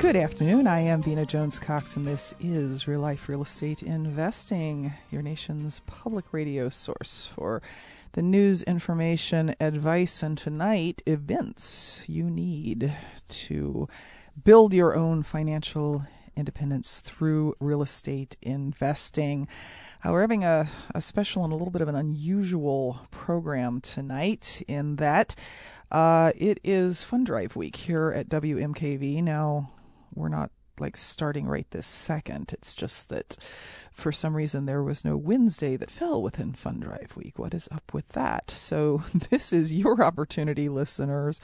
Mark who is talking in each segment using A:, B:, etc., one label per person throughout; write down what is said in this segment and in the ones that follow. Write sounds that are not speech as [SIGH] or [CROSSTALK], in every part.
A: Good afternoon. I am Vena Jones Cox, and this is Real Life Real Estate Investing, your nation's public radio source for the news, information, advice, and tonight, events you need to build your own financial independence through real estate investing. Uh, we're having a, a special and a little bit of an unusual program tonight in that uh, it is Fund Drive Week here at WMKV. Now, we're not like starting right this second. It's just that for some reason there was no Wednesday that fell within Fund Drive Week. What is up with that? So, [LAUGHS] this is your opportunity, listeners,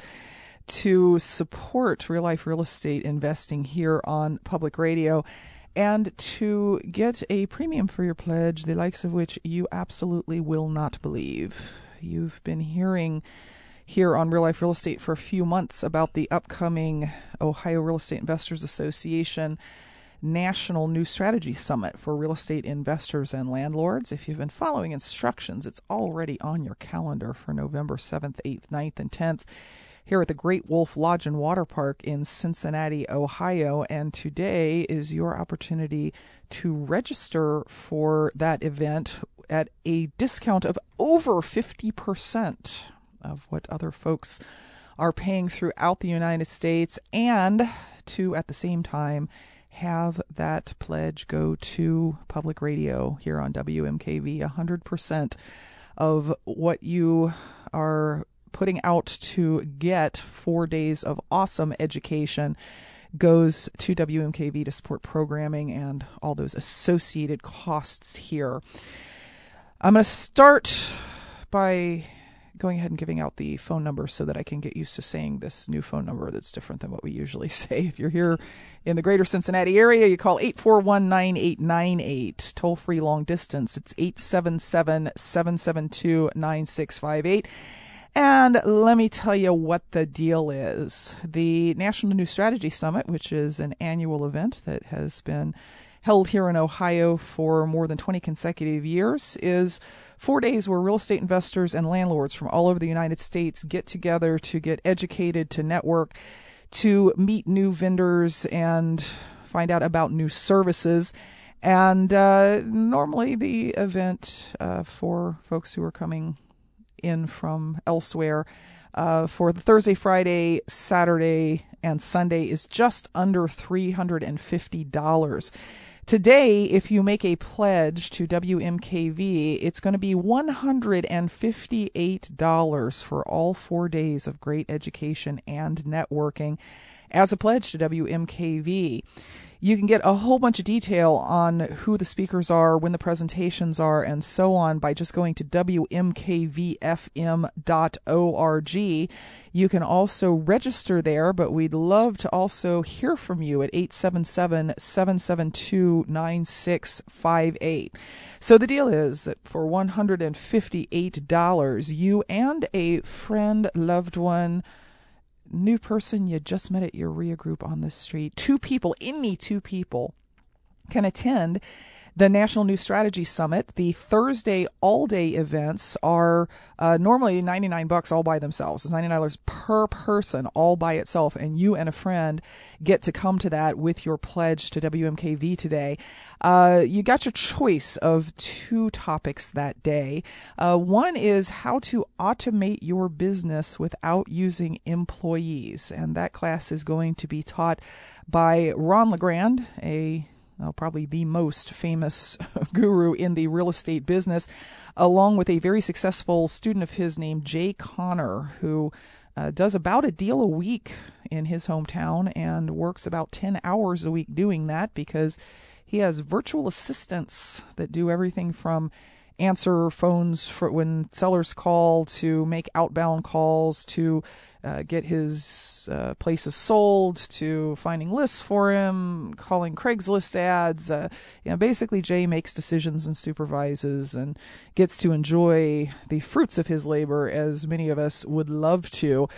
A: to support real life real estate investing here on public radio and to get a premium for your pledge, the likes of which you absolutely will not believe. You've been hearing here on Real Life Real Estate for a few months about the upcoming Ohio Real Estate Investors Association National New Strategy Summit for real estate investors and landlords. If you've been following instructions, it's already on your calendar for November 7th, 8th, 9th, and 10th here at the Great Wolf Lodge and Water Park in Cincinnati, Ohio. And today is your opportunity to register for that event at a discount of over 50% of what other folks are paying throughout the United States and to at the same time have that pledge go to public radio here on WMKV 100% of what you are putting out to get 4 days of awesome education goes to WMKV to support programming and all those associated costs here. I'm going to start by going ahead and giving out the phone number so that I can get used to saying this new phone number that's different than what we usually [LAUGHS] say. If you're here in the greater Cincinnati area, you call 841 9898. Toll free long distance, it's 877 772 9658. And let me tell you what the deal is. The National New Strategy Summit, which is an annual event that has been held here in Ohio for more than 20 consecutive years, is four days where real estate investors and landlords from all over the United States get together to get educated, to network, to meet new vendors and find out about new services. And uh, normally, the event uh, for folks who are coming in from elsewhere uh, for the Thursday, Friday, Saturday, and Sunday is just under $350. Today, if you make a pledge to WMKV, it's going to be $158 for all four days of great education and networking as a pledge to WMKV. You can get a whole bunch of detail on who the speakers are, when the presentations are, and so on by just going to WMKVFM.org. You can also register there, but we'd love to also hear from you at 877 772 9658. So the deal is that for $158, you and a friend, loved one, new person you just met at your REIA group on the street, two people, any two people, can attend the National New Strategy Summit. The Thursday all day events are uh, normally 99 bucks all by themselves. It's $99 per person all by itself. And you and a friend get to come to that with your pledge to WMKV today. Uh, you got your choice of two topics that day. Uh, one is how to automate your business without using employees. And that class is going to be taught by Ron LeGrand, a probably the most famous [LAUGHS] guru in the real estate business, along with a very successful student of his named Jay Conner, who uh, does about a deal a week in his hometown and works about 10 hours a week doing that because he has virtual assistants that do everything from answer phones for when sellers call, to make outbound calls, to uh, get his uh, places sold, to finding lists for him, calling Craigslist ads. Uh, you know, basically, Jay makes decisions and supervises and gets to enjoy the fruits of his labor as many of us would love to.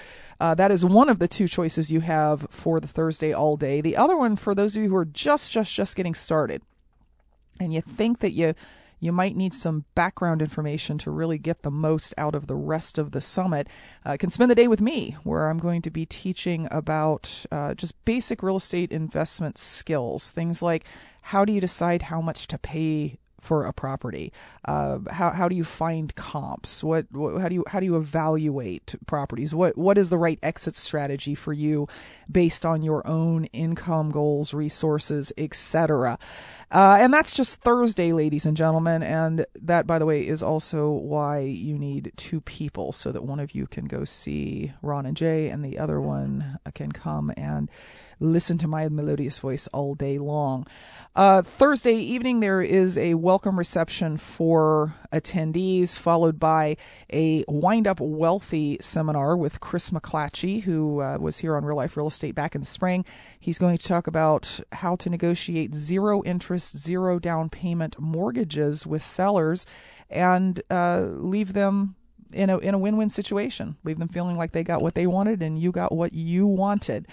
A: Uh, that is one of the two choices you have for the Thursday all day. The other one, for those of you who are just, just, just getting started, and you think that you you might need some background information to really get the most out of the rest of the summit. Uh, can spend the day with me, where I'm going to be teaching about uh, just basic real estate investment skills. Things like how do you decide how much to pay for a property? Uh, how how do you find comps? What, what, how do you how do you evaluate properties? What what is the right exit strategy for you based on your own income goals, resources, etc. Uh, and that's just Thursday, ladies and gentlemen. And that, by the way, is also why you need two people so that one of you can go see Ron and Jay, and the other one can come and listen to my melodious voice all day long. Uh, Thursday evening, there is a welcome reception for attendees, followed by a Wind Up Wealthy seminar with Chris McClatchy, who uh, was here on Real Life Real Estate back in the spring. He's going to talk about how to negotiate zero interest, zero down payment mortgages with sellers and uh, leave them in a in a win-win situation. Leave them feeling like they got what they wanted and you got what you wanted.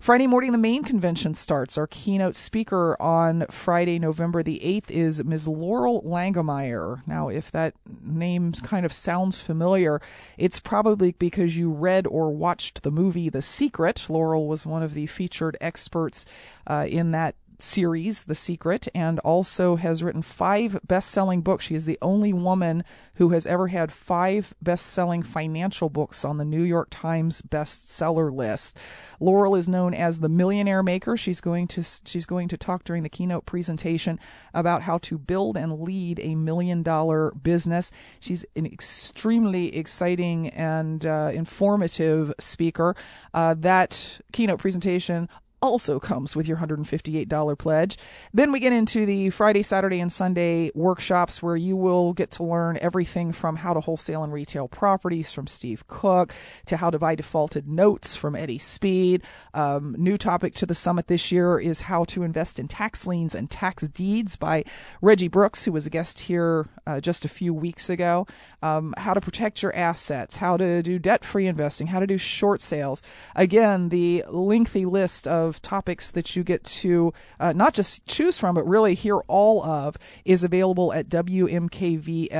A: Friday morning, the main convention starts. Our keynote speaker on Friday, November the 8th is Ms. Loral Langemeier. Now, if that name kind of sounds familiar, it's probably because you read or watched the movie The Secret. Loral was one of the featured experts uh, in that series, The Secret, and also has written five best selling books. She is the only woman who has ever had five best selling financial books on the New York Times bestseller list. Loral is known as the millionaire maker. She's going to she's going to talk during the keynote presentation about how to build and lead a million dollar business. She's an extremely exciting and uh, informative speaker. Uh, that keynote presentation also comes with your $158 pledge. Then we get into the Friday, Saturday, and Sunday workshops where you will get to learn everything from how to wholesale and retail properties from Steve Cook to how to buy defaulted notes from Eddie Speed. Um, new topic to the summit this year is how to invest in tax liens and tax deeds by Reggie Brooks, who was a guest here uh, just a few weeks ago. Um, how to protect your assets, how to do debt free investing, how to do short sales. Again, the lengthy list of of topics that you get to uh, not just choose from, but really hear all of is available at WMKVFM.org.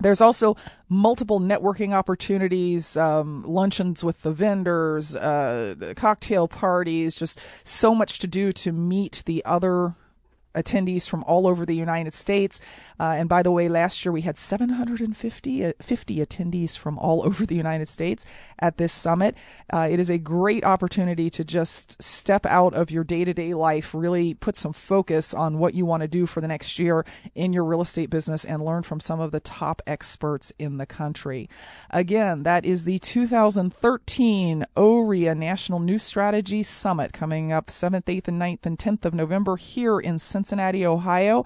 A: There's also multiple networking opportunities, um, luncheons with the vendors, uh, cocktail parties, just so much to do to meet the other attendees from all over the United States. Uh, and by the way, last year we had 750 uh, 50 attendees from all [LAUGHS] over the United States at this summit. Uh, it is a great opportunity to just step out of your day to day life, really put some focus on what you want to do for the next year in your real estate business, and learn from some of the top experts in the country. Again, that is the 2013 OREA National New Strategy Summit coming up 7th, 8th, and 9th and 10th of November here in. Cincinnati, Ohio.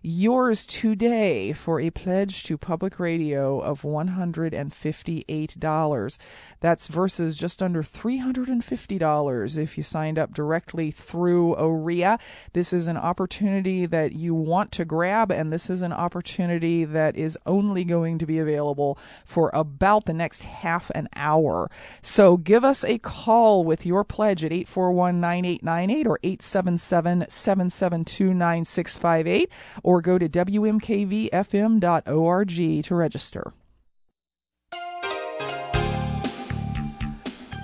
A: Yours today for a pledge to public radio of $158. That's versus just under $350 if you signed up directly through OREA. This is an opportunity that you want to grab, and this is an opportunity that is only going to be available for about the next half an hour. So give us a call with your pledge at 841 9898 or 877 772 9658 or go to WMKVFM.org to register.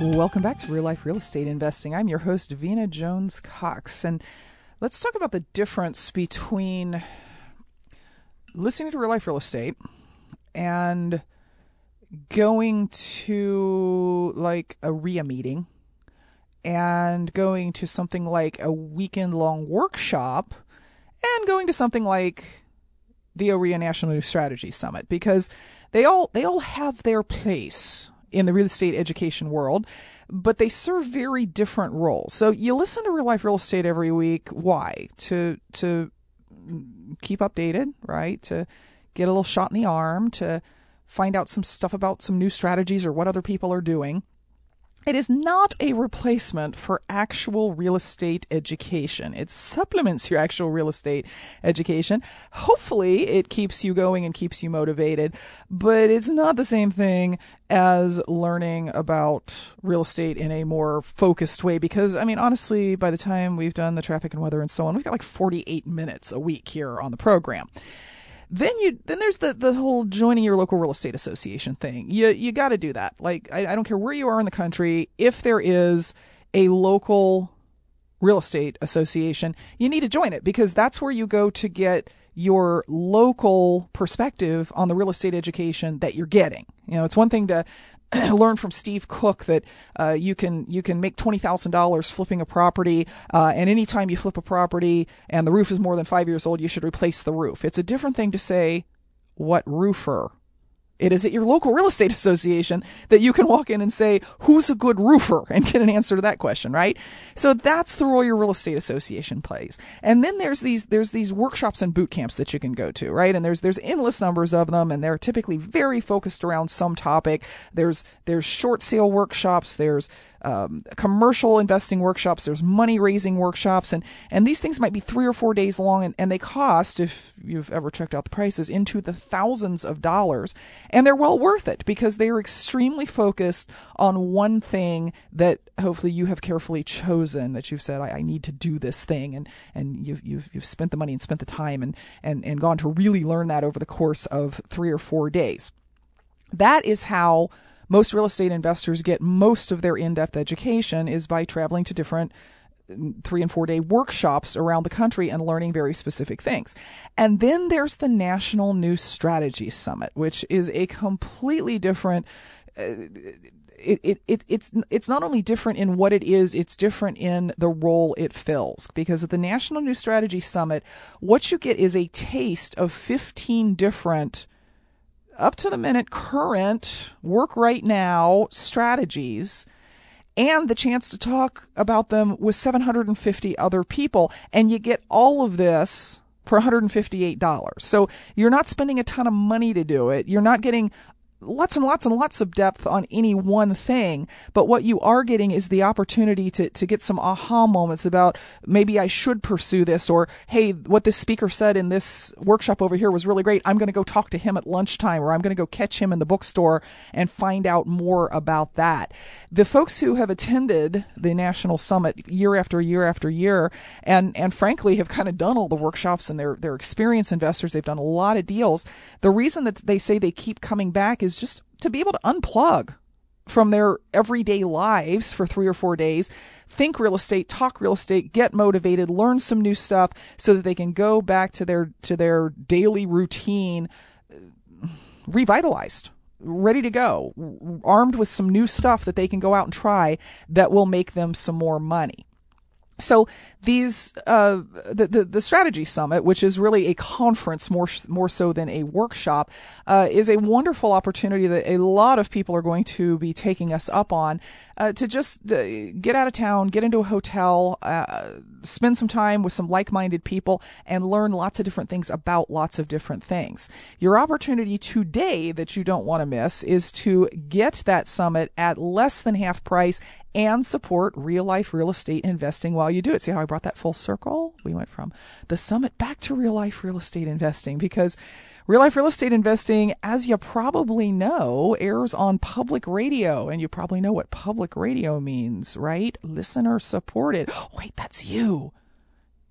A: Welcome back to Real Life Real Estate Investing. I'm your host, Vena Jones Cox, and let's talk about the difference between listening to Real Life Real Estate and going to like a REIA meeting and going to something like a weekend long workshop and going to something like the OREA National Strategy Summit because they all they all have their place in the real estate education world, but they serve very different roles. So you listen to Real Life Real Estate every week. Why? To to keep updated, right? To get a little shot in the arm, to find out some stuff about some new strategies or what other people are doing. It is not a replacement for actual real estate education. It supplements your actual real estate education. Hopefully, it keeps you going and keeps you motivated, but it's not the same thing as learning about real estate in a more focused way because, I mean, honestly, by the time we've done the traffic and weather and so on, we've got like 48 minutes a week here on the program. Then you then there's the the whole joining your local real estate association thing. You you got to do that. Like I, I don't care where you are in the country, if there is a local real estate association, you need to join it because that's where you go to get your local perspective on the real estate education that you're getting. You know, it's one thing to [CLEARS THROAT] learn from Steve Cook that uh, you can you can make twenty thousand dollars flipping a property, uh, and anytime you flip a property and the roof is more than five years old, you should replace the roof. It's a different thing to say what roofer it is at your local real estate [LAUGHS] association that you can walk in and say, who's a good roofer [LAUGHS] and get an answer to that question, right? So that's the role your real estate association plays. And then there's these, there's these workshops and boot camps that you can go to, right? And there's, there's endless numbers of them and they're typically very focused around some topic. There's, there's short sale workshops. There's, um, commercial investing workshops, there's money raising workshops, and, and these things might be three or four days long, and, and they cost, if you've ever checked out the prices, into the thousands of dollars. And they're well worth it because they are extremely focused on one thing that hopefully you have carefully chosen, that you've said, I, I need to do this thing, and, and you've, you've, you've spent the money and spent the time and, and, and gone to really learn that over the course of three or four days. That is how most real estate investors get most of their in-depth education is by traveling to different mm, three and four day workshops around the country and learning very specific things. And then there's the National New Strategy Summit, which is a completely different. Uh, it, it, it, it's it's not only different in what it is, it's different in the role it fills. Because at the National New Strategy Summit, what you get is a taste of 15 different up to the minute current work right now strategies and the chance to talk about them with 750 other people and you get all of this for $158. So you're not spending a ton of money to do it. You're not getting lots and lots and lots of depth on any one thing, but what you are getting is the opportunity to, to get some aha moments about maybe I should pursue this or, hey, what this speaker said in this workshop over here was really great. I'm going to go talk to him at lunchtime or I'm going to go catch him in the bookstore and find out more about that. The folks who have attended the National Summit year after year after year and, and frankly have kind of done all the workshops and they're, they're experienced investors, they've done a lot of deals. The reason that they say they keep coming back is just to be able to unplug from their everyday lives for three or four days, think real estate, talk real estate, get motivated, learn some new stuff so that they can go back to their to their daily routine uh, revitalized, ready to go, armed with some new stuff that they can go out and try that will make them some more money. So these uh, the, the, the strategy summit, which is really a conference more more so than a workshop, uh, is a wonderful opportunity that a lot of people are going to be taking us up on uh, to just uh, get out of town, get into a hotel, uh, spend some time with some like minded people and learn lots of different things about lots of different things. Your opportunity today that you don't want to miss is to get that summit at less than half price and support real life real estate investing while you do it. See how I brought that full circle? We went from the summit back to real life real estate investing because Real Life Real Estate Investing, as you probably know, airs on public radio, and you probably know what public radio means, right? Listener supported. wait, that's you.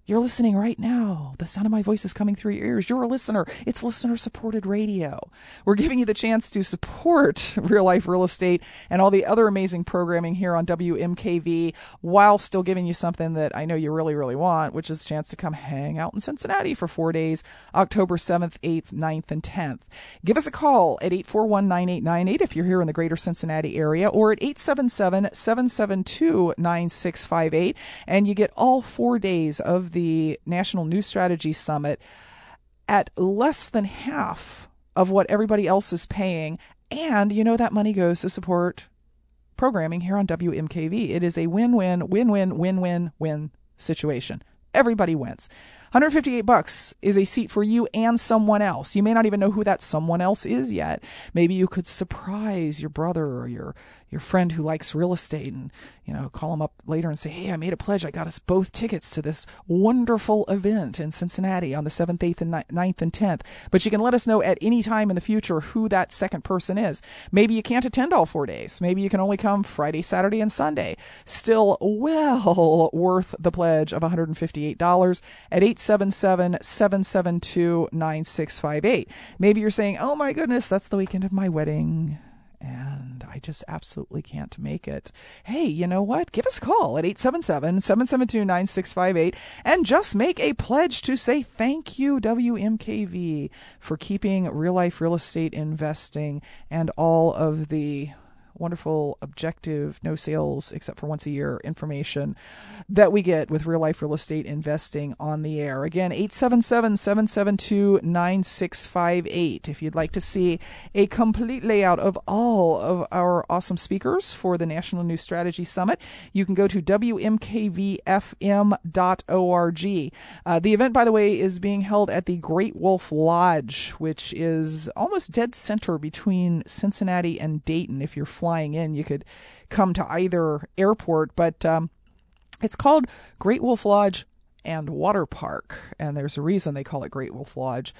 A: You're listening right now. The sound of my voice is coming through your ears. You're a listener. It's listener supported radio. We're giving you the chance to support [LAUGHS] real life real estate and all the other amazing programming here on WMKV while still giving you something that I know you really, really want, which is a chance to come hang out in Cincinnati for four days, October 7th, 8th, 9th, and 10th. Give us a call at 841 9898 if you're here in the greater Cincinnati area or at 877 772 9658. And you get all four days of the National News Strategy Summit at less than half of what everybody else is paying. And you know that money goes to support programming here on WMKV. It is a win win, win win, win win, win situation. Everybody wins. 158 bucks is a seat for you and someone else. You may not even know who that someone else is yet. Maybe you could surprise your brother or your your friend who likes real estate and you know call them up later and say hey i made a pledge. I got us both tickets to this wonderful event in cincinnati on the 7th 8th and 9th and 10th but you can let us know at any time in the future who that second person is. Maybe you can't attend all four days. Maybe you can only come friday saturday and sunday. Still well [LAUGHS] worth the pledge of $158 at 877-772-9658 maybe you're saying oh my goodness that's the weekend of my wedding and I just absolutely can't make it. Hey, you know what? Give us a call at 877 772 9658 and just make a pledge to say thank you, WMKV, for keeping real life real estate investing and all of the wonderful, objective, no sales except for once a year information that we get with real life real estate investing on the air. Again, 877 772 9658. If you'd like to see a complete layout of all of our awesome speakers for the National New Strategy Summit, you can go to WMKVFM.org. Uh, the event, by the way, is being held at the Great Wolf Lodge, which is almost dead center between Cincinnati and Dayton if you're flying in, you could come to either airport, but um, it's called Great Wolf Lodge and Water Park, and there's a reason they call it Great Wolf Lodge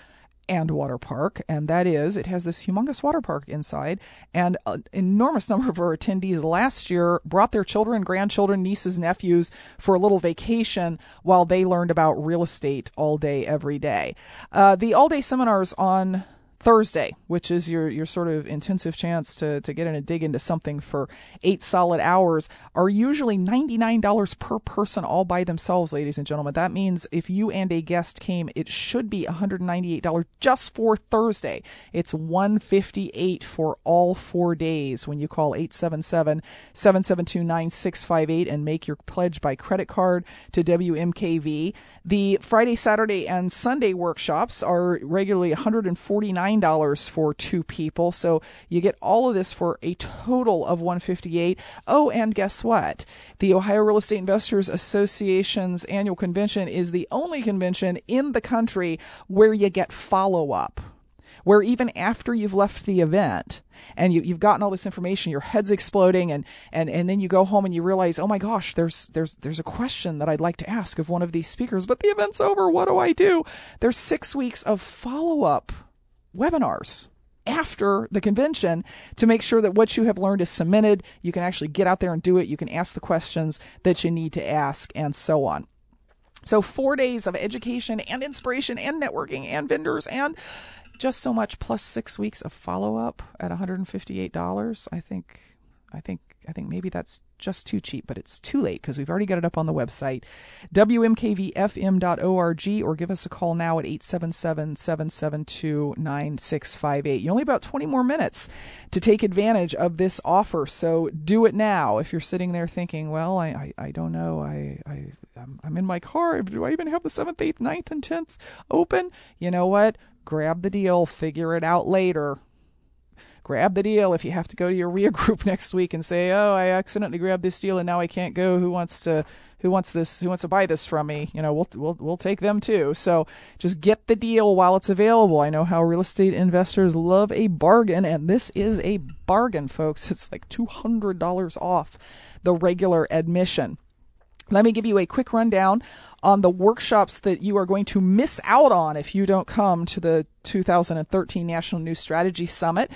A: and water park, and that is it has this humongous water park inside, and an enormous [LAUGHS] number of our attendees last year brought their children, grandchildren, nieces, nephews for a little vacation while they learned about real estate all day, every day. Uh, the all day seminars on Thursday, which is your your sort of intensive chance to to get in and dig into something for eight solid hours, are usually ninety nine dollars per person all by themselves, ladies and gentlemen. That means if you and a guest came, it should be one hundred ninety eight dollars just for Thursday. It's one fifty eight for all four days when you call 877-772-9658 and make your pledge by credit card to WMKV. The Friday, Saturday, and Sunday workshops are regularly one hundred and forty nine $9 for two people. So you get all of this for a total of 158. Oh, and guess what? The Ohio Real Estate Investors Association's annual convention is the only convention in the country where you get follow up where even after you've left the event and you, have gotten all this information, your head's exploding, and, and, and then you go home and you realize, oh my gosh, there's there's there's a question that I'd like to ask of one of these speakers, but the event's over. What do I do? There's six weeks of follow up webinars after the convention to make sure that what you have learned is cemented. You can actually get out there and do it. You can ask the questions that you need to ask, and so on. So, four days of education and inspiration and networking and vendors and just so much, plus six weeks of follow up at $158. I think, I think I think maybe that's just too cheap, but it's too late because we've already got it up on the website, wmkvfm.org, or give us a call now at 877 772 9658. You only about 20 more minutes to take advantage of this offer, so do it now. If you're sitting there thinking, well, I, I, I don't know, I, I, I'm in my car, do I even have the 7th, 8th, 9th, and 10th open? You know what? Grab the deal, figure it out later grab the deal. If you have to go to your REIA [LAUGHS] group next week and say, "Oh, I accidentally grabbed this deal and now I can't go. Who wants to who wants this? Who wants to buy this from me? You know, we'll we'll we'll take them too. So just get the deal while it's available. I know how real estate investors love a bargain, and this is a bargain, folks. [LAUGHS] It's like two hundred dollars off the regular admission. Let me give you a quick rundown on the workshops that you are going to miss out on if you don't come to the 2013 National New Strategy Summit.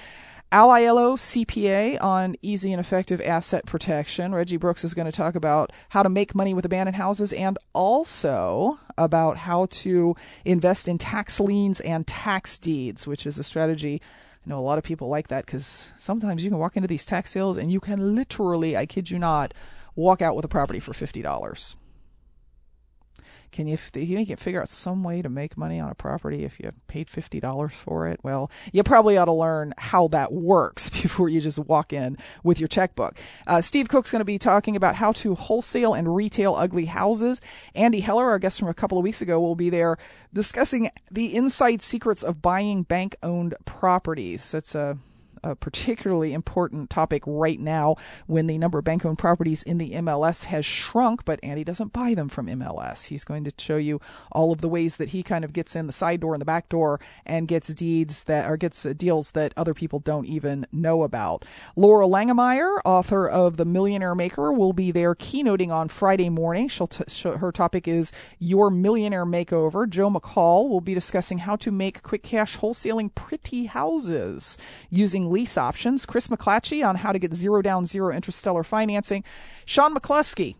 A: Aliello CPA on easy and effective asset protection. Reggie Brooks is going to talk about how to make money with abandoned houses and also about how to invest in tax liens and tax deeds, which is a strategy. I know a lot of people like that because sometimes you can walk into these tax sales and you can literally, I kid you not, walk out with a property for $50. Can you, you can figure out some way to make money on a property if you paid $50 for it? Well, you probably ought to learn how that works [LAUGHS] before you just walk in with your checkbook. Uh, Steve Cook's going to be talking about how to wholesale and retail ugly houses. Andy Heller, our guest from a couple of weeks ago, will be there discussing the inside secrets of buying bank owned properties. It's a a particularly important topic right now when the number of bank owned properties in the MLS has shrunk, but Andy doesn't buy them from MLS. He's going to show you all of the ways that he kind of gets in the side door and the back door and gets deeds that or gets deals that other people don't even know about. Loral Langemeier, author of The Millionaire Maker, will be there keynoting on Friday morning. She'll t- her topic is Your Millionaire Makeover. Joe McCall will be discussing how to make quick cash wholesaling pretty houses using lease options. Chris McClatchy on how to get zero down, zero interest stellar financing. Sean McCluskey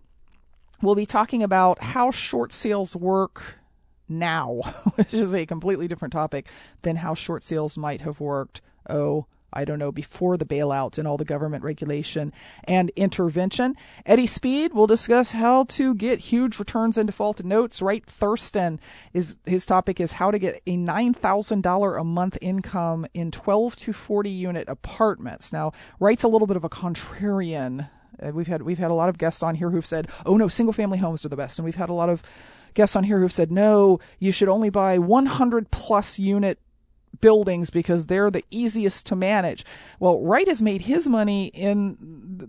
A: will be talking about how short sales work now, [LAUGHS] which is a completely different topic than how short sales might have worked, oh, I don't know, before the bailout and all the government regulation and intervention. Eddie Speed will discuss how to get huge returns in defaulted notes. Wright Thurston is his topic is how to get a nine thousand dollar a month income in twelve to forty unit apartments. Now, Wright's a little bit of a contrarian. Uh, we've had we've had a lot of guests on here who've said, "Oh no, single family homes are the best," and we've had a lot of guests on here who've said, "No, you should only buy 100 plus unit buildings because they're the easiest to manage. Well, Wright has made his money in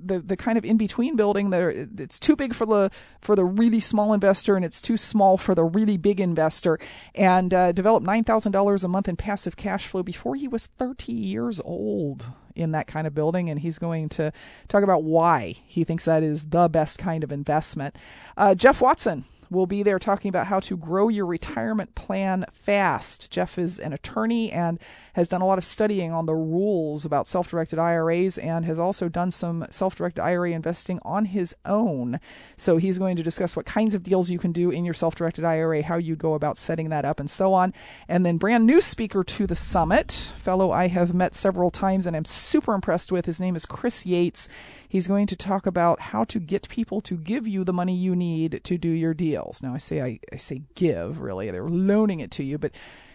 A: the the kind of in between building that are, it's too big for the for the really small investor and it's too small for the really big investor, and uh, developed nine thousand dollars a month in passive cash flow before he was thirty years old in that kind of building, and he's going to talk about why he thinks that is the best kind of investment. Uh, Jeff Watson will be there talking about how to grow your retirement plan fast. Jeff is an attorney and has done a lot of studying on the rules about self directed IRAs and has also done some self directed IRA investing on his own. So he's going to discuss what kinds of deals you can do in your self directed IRA, how you go about setting that up, and so on. And then, brand new speaker to the summit, fellow I have met several times and I'm super impressed with. His name is Chris Yates. He's going to talk about how to get people to give you the money you need to do your deals. Now, I say I, I say give, really. They're loaning it to you, but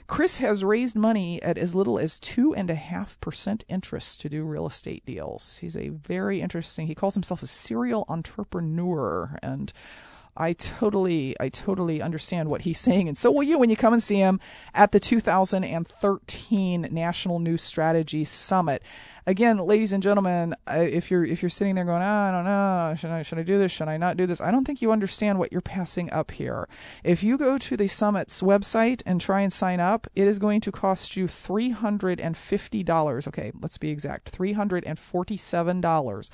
A: Chris has raised money at as little as two and a half percent interest to do real estate deals. He's a very interesting. He calls himself a serial entrepreneur, and I totally, I totally understand what he's [LAUGHS] saying, and so will you when you come and see him at the 2013 National New Strategy Summit. Again, ladies and gentlemen, if you're if you're sitting there going, oh, I don't know, should I should I do this? Should I not do this? I don't think you understand what you're passing up here. If you go to the summit's website and try and sign up, it is going to cost you three hundred and fifty dollars. Okay, let's be exact, three hundred and forty-seven dollars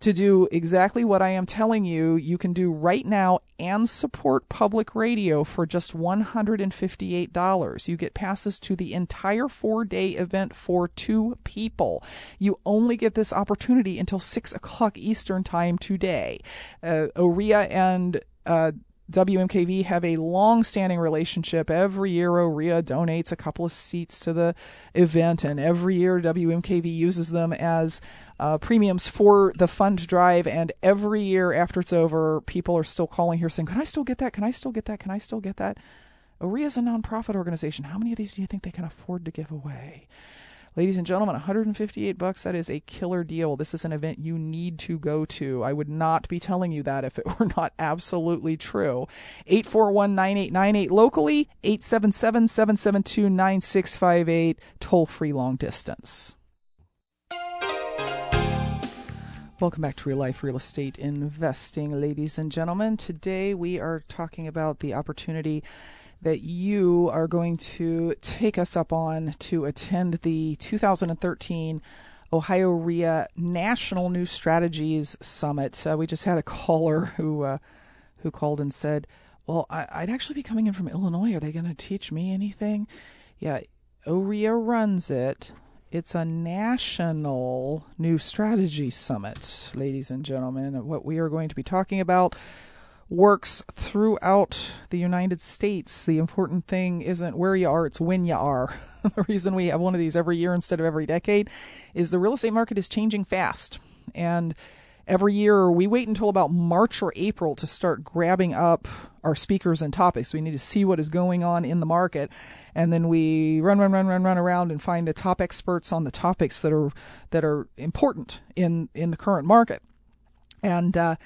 A: to do exactly what I am telling you you can do right now and support public radio for just $158. You get passes to the entire four day event for two people. You only get this opportunity until 6 o'clock Eastern Time today. Uh, OREA and uh, WMKV have a long standing relationship. Every year, OREA donates a couple of seats to the event, and every year, WMKV uses them as uh, premiums for the fund drive. And every year after it's over, people are still calling here saying, Can I still get that? Can I still get that? Can I still get that? OREA is a nonprofit organization. How many of these do you think they can afford to give away? Ladies and gentlemen, 158 bucks, that is a killer deal. This is an event you need to go to. I would not be telling you that if it [LAUGHS] were not absolutely true. 841-9898 locally, 877-772-9658 toll free long distance. Welcome back to Real Life Real Estate Investing, ladies and gentlemen. Today we are talking about the opportunity that you are going to take us up on to attend the 2013 Ohio REIA National New Strategies Summit. Uh, we just had a caller who uh, who called and said, "Well, I, would actually be coming in from Illinois. Are they going to teach me anything?" Yeah, OREA runs it. It's a national new strategy summit, ladies and gentlemen. What we are going to be talking about works throughout the United States. The important thing isn't where you are, it's when you are. [LAUGHS] the reason we have one of these every year instead of every decade is the real estate market is changing fast. And every year we wait until about March or April to start grabbing up our speakers and topics. We need to see what is going on in the market, and then we run, run, run, run, run around and find the top experts on the topics that are that are important in in the current market. And uh,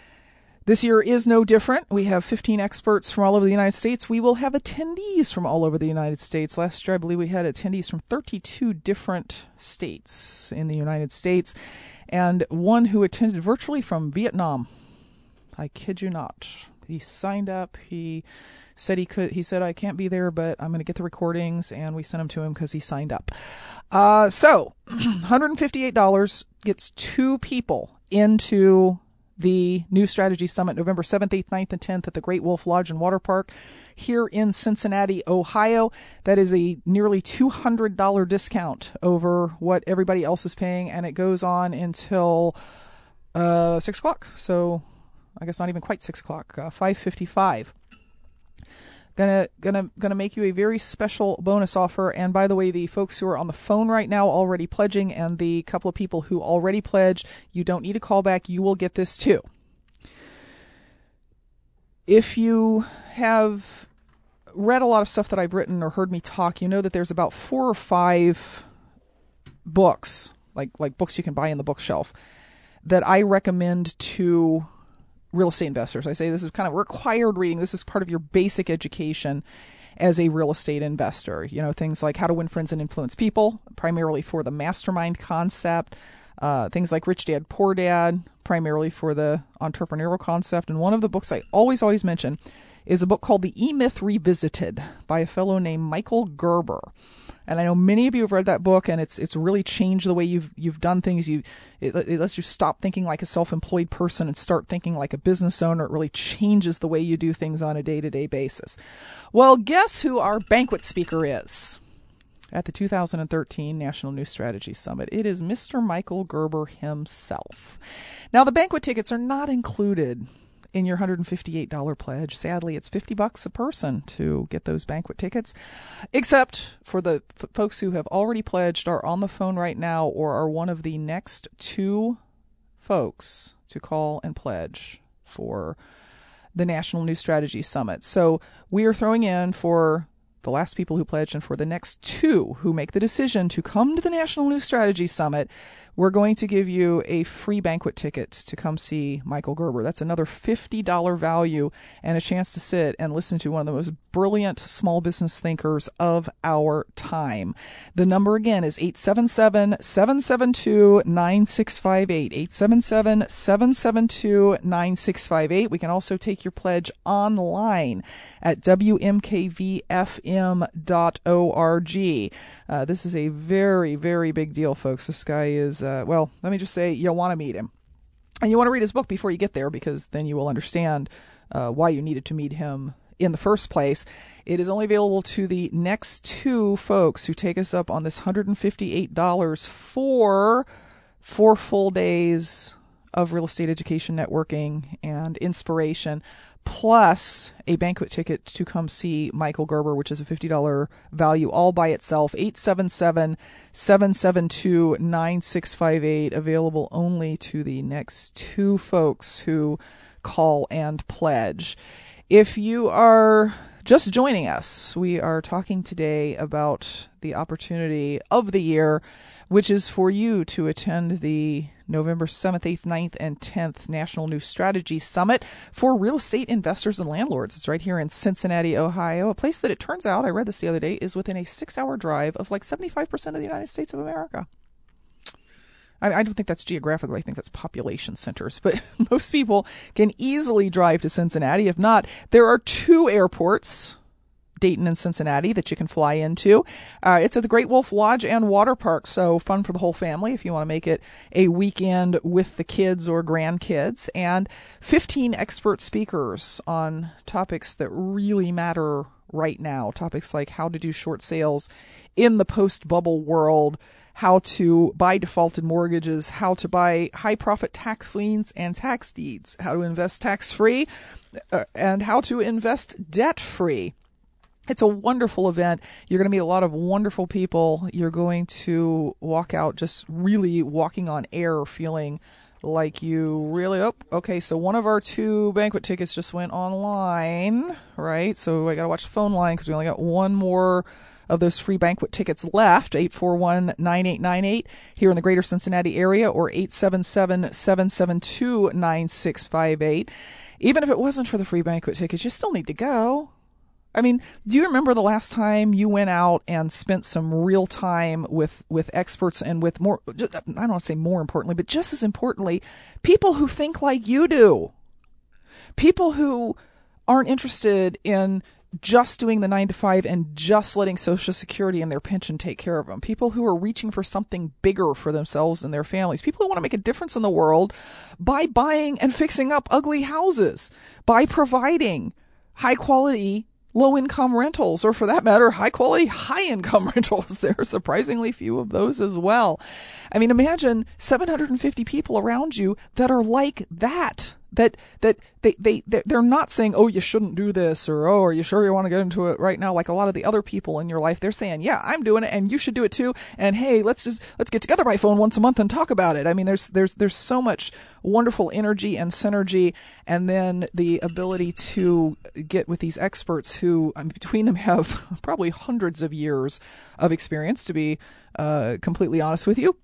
A: this year is no different. We have 15 experts from all over the United States. We will have attendees from all over the United States. Last year, I believe we had attendees from 32 different states in the United States and one who attended virtually from Vietnam. I kid you not. He signed up. He said he could. He said I can't be there, but I'm going to get the recordings, and we sent them to him because he signed up. Uh, so, [CLEARS THROAT] $158 gets two people into the New Strategy Summit November 7th, 8th, 9th, and 10th at the Great Wolf Lodge and Water Park here in Cincinnati, Ohio. That is a nearly $200 discount over what everybody else is paying, and it goes on until uh, 6 o'clock. So I guess not even quite 6 o'clock, uh, 5.55 gonna gonna gonna make you a very special bonus offer. And by the way the folks who are on the phone right now already pledging and the couple of people who already pledged you don't need a call back. You will get this too. If you have read a lot of stuff that I've written or heard me talk, you know that there's about four or five books, like like books you can buy in the bookshelf, that I recommend to real estate investors. I say this is kind of required reading. This is part of your basic education as a real estate investor. You know, things like How to Win Friends and Influence People, primarily for the mastermind concept. Uh, things like Rich Dad Poor Dad, primarily for the entrepreneurial concept. And one of the books I always, always mention is a book called The E Myth Revisited by a fellow named Michael Gerber. And I know many of you have read that book, and it's it's really changed the way you've you've done things. You it, it lets you stop thinking like a self-employed person and start thinking like a business owner. It really changes the way you do things on a day-to-day basis. Well, guess who our banquet speaker is? At the 2013 National New Strategy Summit. It is Mr. Michael Gerber himself. Now, the banquet tickets are not included in your $158 pledge. Sadly, it's 50 bucks a person to get those banquet tickets, except for the f- folks who have already pledged, are on the phone right now, or are one of the next two folks to call and pledge for the National New Strategy Summit. So we are throwing in for the last people who pledged and for the next two who make the decision to come to the National New Strategy Summit, we're going to give you a free banquet ticket to come see Michael Gerber. That's another $50 value and a chance to sit and listen to one of the most brilliant small business thinkers of our time. The number again is 877 772 9658. 877 772 9658. We can also take your pledge online at WMKVFM.org. Uh, this is a very, very big deal, folks. This guy is, uh, well, let me just say, you'll want to meet him. And you want to read his book before you get there because then you will understand uh, why you needed to meet him in the first place. It is only available to the next two folks who take us up on this $158 for four full days of real estate education networking and inspiration plus a banquet ticket to come see Michael Gerber, which is a $50 value all by itself. 877 772 9658, available only to the next two folks who call and pledge. If you are just joining us, we are talking today about the opportunity of the year, which is for you to attend the November 7th, 8th, 9th, and 10th National New Strategy Summit for real estate investors and landlords. It's right here in Cincinnati, Ohio, a place that it turns out, I read this the other day, is within a six hour drive of like 75% of the United States of America. I, don't think that's geographical. I think that's population centers. But [LAUGHS] most people can easily drive to Cincinnati. If not, there are two airports Dayton and Cincinnati that you can fly into. Uh, it's at the Great Wolf Lodge and Water Park, so fun for the whole family if you want to make it a weekend with the kids or grandkids. And 15 expert speakers on topics that really matter right now. Topics like how to do short sales in the post bubble world how to buy defaulted mortgages, how to buy high profit tax liens and tax deeds, how to invest tax free, uh, and how to invest debt free. It's a wonderful event. You're going to meet a lot of wonderful people. You're going to walk out just really walking on air, feeling like you really oh okay so one of our two banquet tickets just went online right so i gotta watch the phone line because we only got one more of those free banquet tickets left 841-9898 here in the greater cincinnati area or 877-772-9658 even if it wasn't for the free banquet tickets you still need to go I mean, do you remember the last time you went out and spent some real time with with experts and with more I don't want to say more importantly, but just as importantly, people who think like you do. People who aren't interested in just doing the 9 to 5 and just letting social security and their pension take care of them. People who are reaching for something bigger for themselves and their families. People who want to make a difference in the world by buying and fixing up ugly houses, by providing high quality low income rentals, or for that matter, high quality, high income [LAUGHS] rentals. There are surprisingly few of those as well. I mean, imagine 750 people around you that are like that that that they they they're not saying oh you shouldn't do this or oh are you sure you want to get into it right now? Like a lot of the other people in your life they're saying yeah I'm doing it and you should do it too and hey let's just let's get together by phone once a month and talk about it. I mean there's there's there's so much wonderful energy and synergy and then the ability to get with these experts who between them [LAUGHS] have probably hundreds of years of experience to be uh, completely honest with you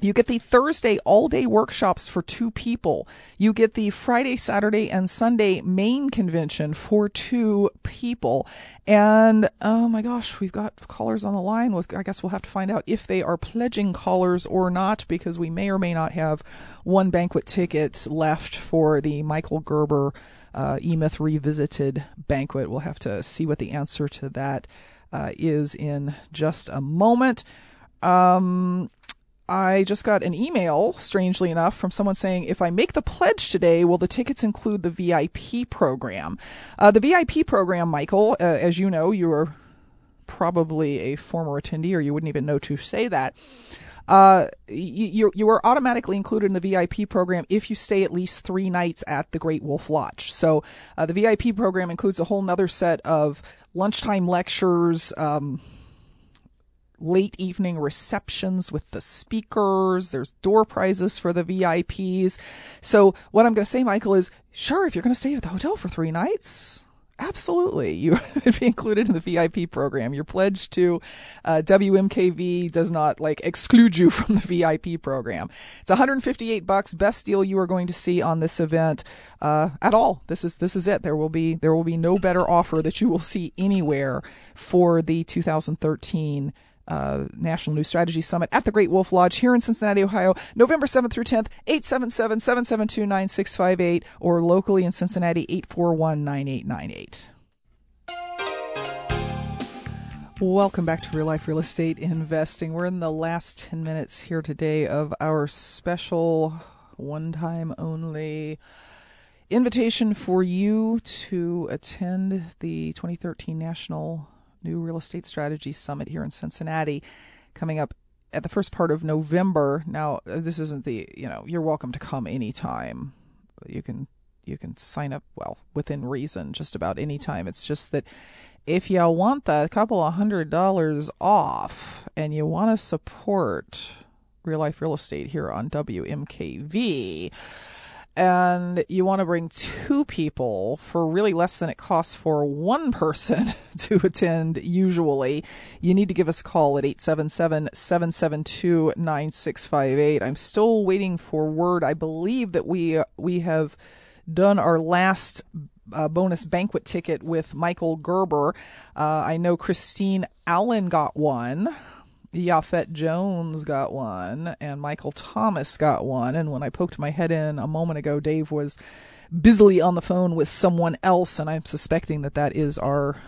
A: you get the Thursday all day workshops for two people. You get the Friday, Saturday, and Sunday main convention for two people. And oh my gosh, we've got callers on the line. With, I guess we'll have to find out if they are pledging callers or not because we may or may not have one banquet ticket left for the Michael Gerber uh, E Myth Revisited banquet. We'll have to see what the answer to that uh, is in just a moment. Um, I just got an email, strangely enough, from someone saying, if I make the pledge today, will the tickets include the VIP program? Uh, the VIP program, Michael, uh, as you know, you are probably a former attendee, or you wouldn't even know to say that. Uh, you, you are automatically included in the VIP program if you stay at least three nights at the Great Wolf Lodge. So uh, the VIP program includes a whole nother set of lunchtime lectures, um, late evening receptions with the speakers. There's door prizes for the VIPs. So what I'm going to say, Michael, is sure, if you're going to stay at the hotel for three nights, absolutely, [LAUGHS] you would be included in the VIP program. Your pledge to uh, WMKV does not like exclude you [LAUGHS] from the VIP program. It's 158 bucks, best deal you are going to see on this event uh, at all. This is this is it. There will be there will be no better offer that you will see anywhere for the 2013 uh, National New Strategy Summit at the Great Wolf Lodge here in Cincinnati, Ohio, November 7th through 10th, 877 772 9658, or locally in Cincinnati, 841 9898. Welcome back to Real Life Real Estate Investing. We're in the last 10 minutes here today of our special one time only invitation for you to attend the 2013 National New Real Estate Strategy Summit here in Cincinnati coming up at the first part of November. Now, this isn't the, you know, you're welcome to come anytime. You can you can sign up well within reason just about any time. It's just that if y'all want that couple of hundred dollars off and you want to support real life real estate here on WMKV, and you want to bring two people for really less than it costs for one person [LAUGHS] to attend usually, you need to give us a call at 877-772-9658. I'm still waiting for word. I believe that we we have done our last uh, bonus banquet ticket with Michael Gerber. Uh, I know Christine Allen got one. Yafet Jones got one, and Michael Thomas got one. And when I poked my head in a moment ago, Dave was busily on the phone with someone else, and I'm suspecting that that is our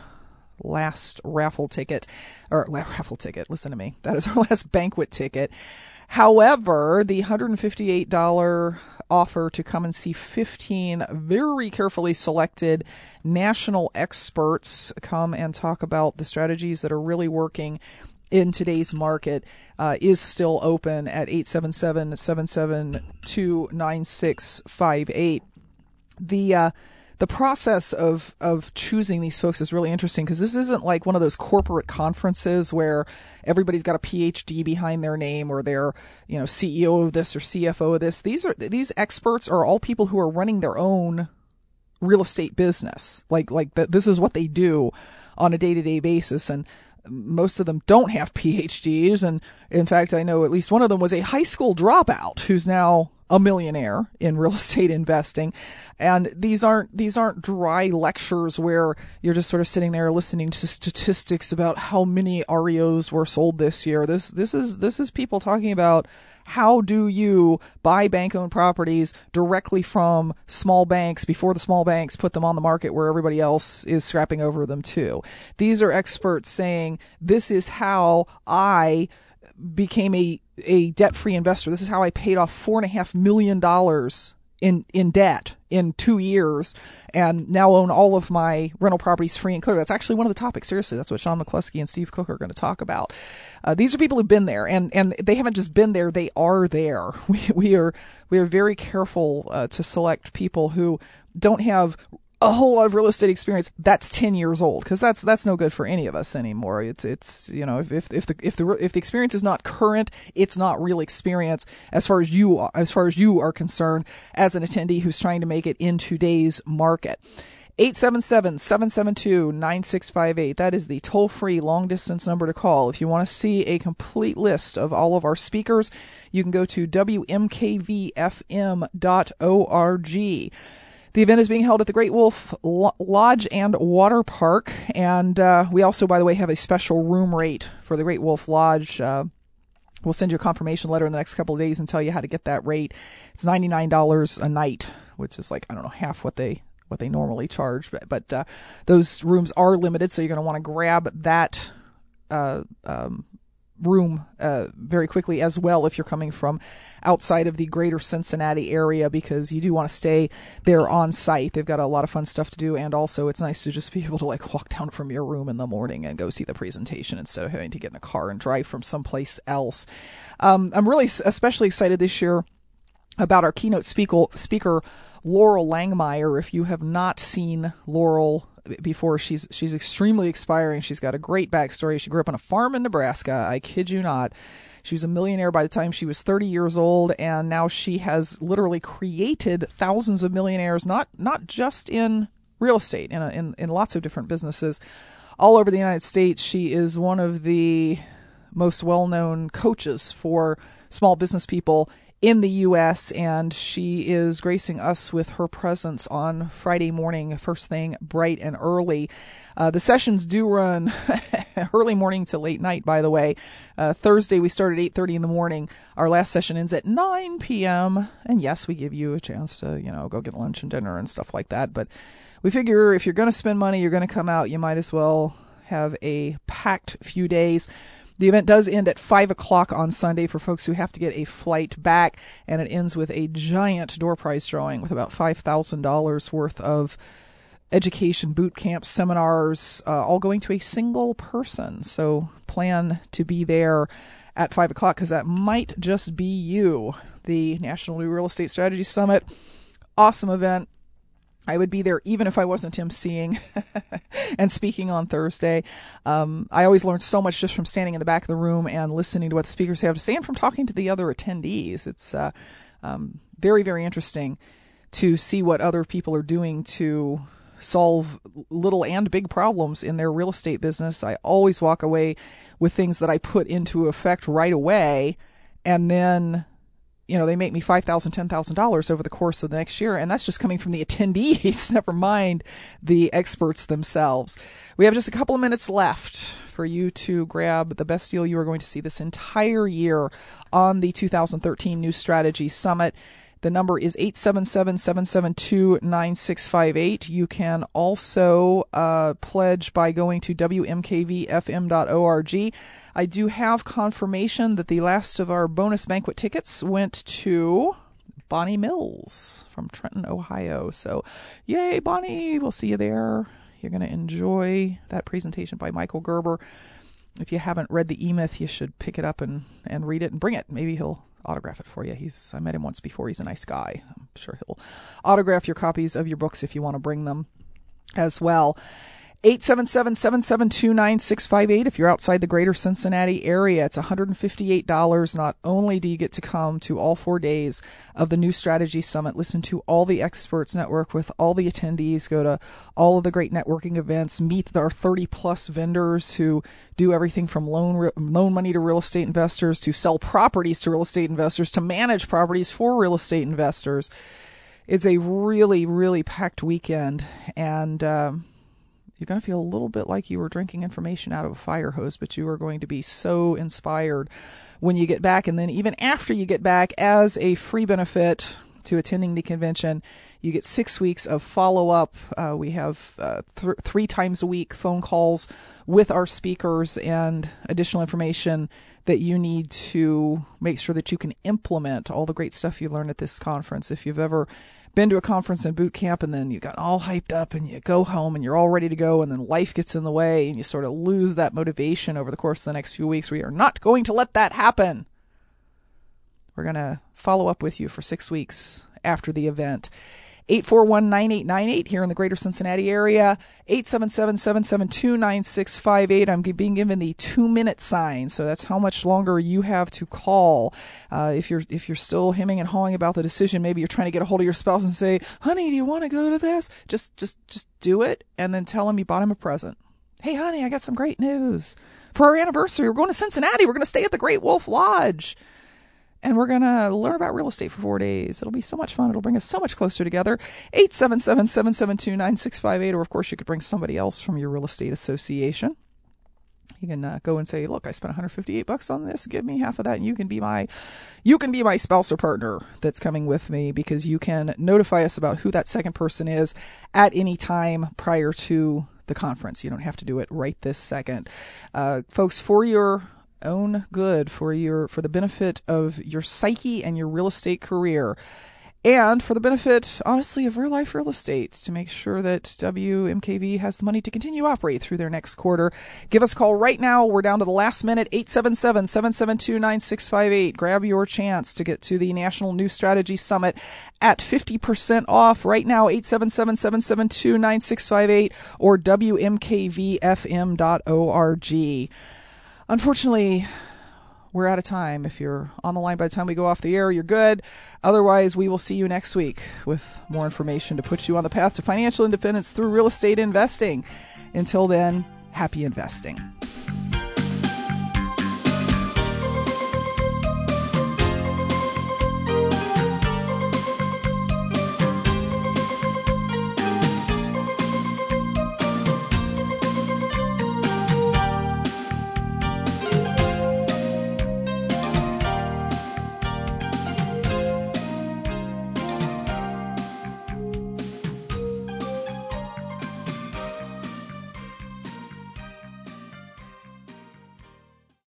A: last raffle ticket, or raffle ticket. Listen to me. That is our [LAUGHS] last banquet ticket. However, the $158 offer to come and see 15 very carefully selected national experts come and talk about the strategies that are really working in today's market uh, is still open at 877 772 9658. The uh, the process of of choosing these folks is really interesting because this isn't like one of those corporate conferences where everybody's got a PhD behind their name or they're you know CEO of this or CFO of this. These are these experts are all people who are running their own real estate business. Like like this is what they do on a day to day basis and most of them don't have PhDs. And in fact, I know at least one of them was a high school dropout who's now a millionaire in real [LAUGHS] estate investing. And these aren't, these aren't dry lectures where you're just sort of sitting there listening to statistics about how many REOs were sold this year. This, this is, this is people talking about how do you buy bank owned properties directly from small banks before the small banks put them on the market where everybody else is scrapping over them too? These are experts saying this is how I became a, a debt free investor. This is how I paid off four and a half million dollars in, in debt in two years and now own all of my rental properties free and clear. That's actually one of the topics. Seriously, that's what Sean McCluskey and Steve Cook are going to talk about. Uh, these are people who've been there, and and they haven't just been there; they are there. [LAUGHS] We we are we are very careful uh, to select people who don't have a whole lot of real estate experience that's 10 years old because that's that's no good for any of us anymore. It's it's you know if, if, if the if the if the experience is not current it's not real experience as far as you as far as you are concerned as an attendee who's trying to make it in today's market. 877-772-9658 that is the toll-free long distance number to call. If you want to see a complete list of all of our speakers you can go to wmkvfm.org the event is being held at the Great Wolf Lodge and Water Park. And uh, we also, by the way, have a special room rate for the Great Wolf Lodge. Uh, we'll send you a confirmation letter in the next couple of days and tell you how to get that rate. It's $99 a night, which is like, I don't know, half what they what they normally charge. But, but uh, those rooms are limited, so you're going to want to grab that uh, um, room uh, very quickly as well if you're coming from outside of the greater Cincinnati area because you do want to stay there on site. They've got a lot of fun stuff to do, and also it's nice to just be able to like walk down from your room in the morning and go see the presentation instead of having to get in a car and drive from someplace else. Um, I'm really especially excited this year about our keynote speaker, speaker Loral Langemeier. If you have not seen Loral before she's she's extremely expiring. She's got a great backstory. She grew up on a farm in Nebraska. I kid you not. She was a millionaire by the time she was 30 years old, and now she has literally created thousands of millionaires, not not just in real estate, in, a, in in lots of different businesses all over the United States. She is one of the most well-known coaches for small business people in the U.S., and she is gracing us with her presence on Friday morning, first thing, bright and early. Uh, the sessions do run [LAUGHS] early morning to late night, by the way. Uh, Thursday we start at 8:30 in the morning. Our last session ends at 9 p.m. And yes, we give you a chance to, you know, go get lunch and dinner and stuff like that. But we figure if you're going to spend money, you're going to come out. You might as well have a packed few days. The event does end at 5 o'clock on Sunday for folks who have to get a flight back, and it ends with a giant door prize drawing with about $5,000 worth of education, boot camps, seminars, uh, all going to a single person. So plan to be there at 5 o'clock because that might just be you. The National New Real Estate Strategy Summit. Awesome event. I would be there even if I wasn't emceeing [LAUGHS] and speaking on Thursday. Um, I always learn so much just from standing in the back of the room and listening to what the speakers have to say and from talking to the other attendees. It's uh, um, very, very interesting to see what other people are doing to solve little and big problems in their real estate business. I always walk away with things that I put into effect right away and then you know, they make me $5,000, $10,000 over the course of the next year. And that's just coming from the attendees, [LAUGHS] never mind the experts themselves. We have just a couple of minutes left for you to grab the best deal you are going to see this entire year on the 2013 New Strategy Summit. The number is 877-772-9658. You can also uh, pledge by going to wmkvfm.org. I do have confirmation that the last of our bonus banquet tickets went to Bonnie Mills from Trenton, Ohio. So, yay, Bonnie! We'll see you there. You're going to enjoy that presentation by Michael Gerber. If you haven't read the E Myth, you should pick it up and, and read it and bring it. Maybe he'll autograph it for you. He's I met him once before. He's a nice guy. I'm sure he'll autograph your copies of your books if you want to bring them as well. 877-772-9658 if you're outside the greater Cincinnati area. It's $158. Not only do you get to come to all 4 days of the New Strategy Summit, listen to all the experts network with all the attendees, go to all of the great networking events, meet our 30 plus vendors who do everything from loan loan money to real estate investors to sell properties to real estate investors to manage properties for real estate investors. It's a really really packed weekend and um, you're going to feel a little bit like you were drinking information out of a fire hose, but you are going to be so inspired when you get back. And then, even after you get back, as a free benefit to attending the convention, you get six weeks of follow up. Uh, we have uh, th- three times a week phone calls with our speakers and additional information that you need to make sure that you can implement all the great stuff you learn at this conference. If you've ever been to a conference and boot camp and then you got all hyped up and you go home and you're all ready to go and then life gets in the way and you sort of lose that motivation over the course of the next few weeks. We are not going to let that happen. We're going to follow up with you for six weeks after the event. 841-9898 here in the greater Cincinnati area. 877-772-9658. I'm being given the two minute sign. So that's how much longer you have to call. Uh, if you're, if you're still hemming and hawing about the decision, maybe you're trying to get a hold of your spouse and say, honey, do you want to go to this? Just, just, just do it and then tell him you bought him a present. Hey, honey, I got some great news. For our anniversary, we're going to Cincinnati. We're going to stay at the Great Wolf Lodge and we're going to learn about real estate for four days. It'll be so much fun. It'll bring us so much closer together. 877-772-9658, or of course you could bring somebody else from your real estate association. You can uh, go and say, "Look, I spent 158 bucks on this. Give me half of that, and you can be my, you can be my spouse or partner that's coming with me because you can notify us about who that second person is at any time prior to the conference. You don't have to do it right this second, uh, folks. For your own good for your for the benefit of your psyche and your real estate career and for the benefit, honestly, of real life real estate to make sure that WMKV has the money to continue operate through their next quarter. Give us a call right now. We're down to the last minute, 877 772 9658. Grab your chance to get to the National New Strategy Summit at 50% off right now, 877 772 9658 or WMKVFM.org. Unfortunately, we're out of time. If you're on the line by the time we go off the air, you're good. Otherwise, we will see you next week with more information to put you on the path to financial independence through real estate investing. Until then, happy investing.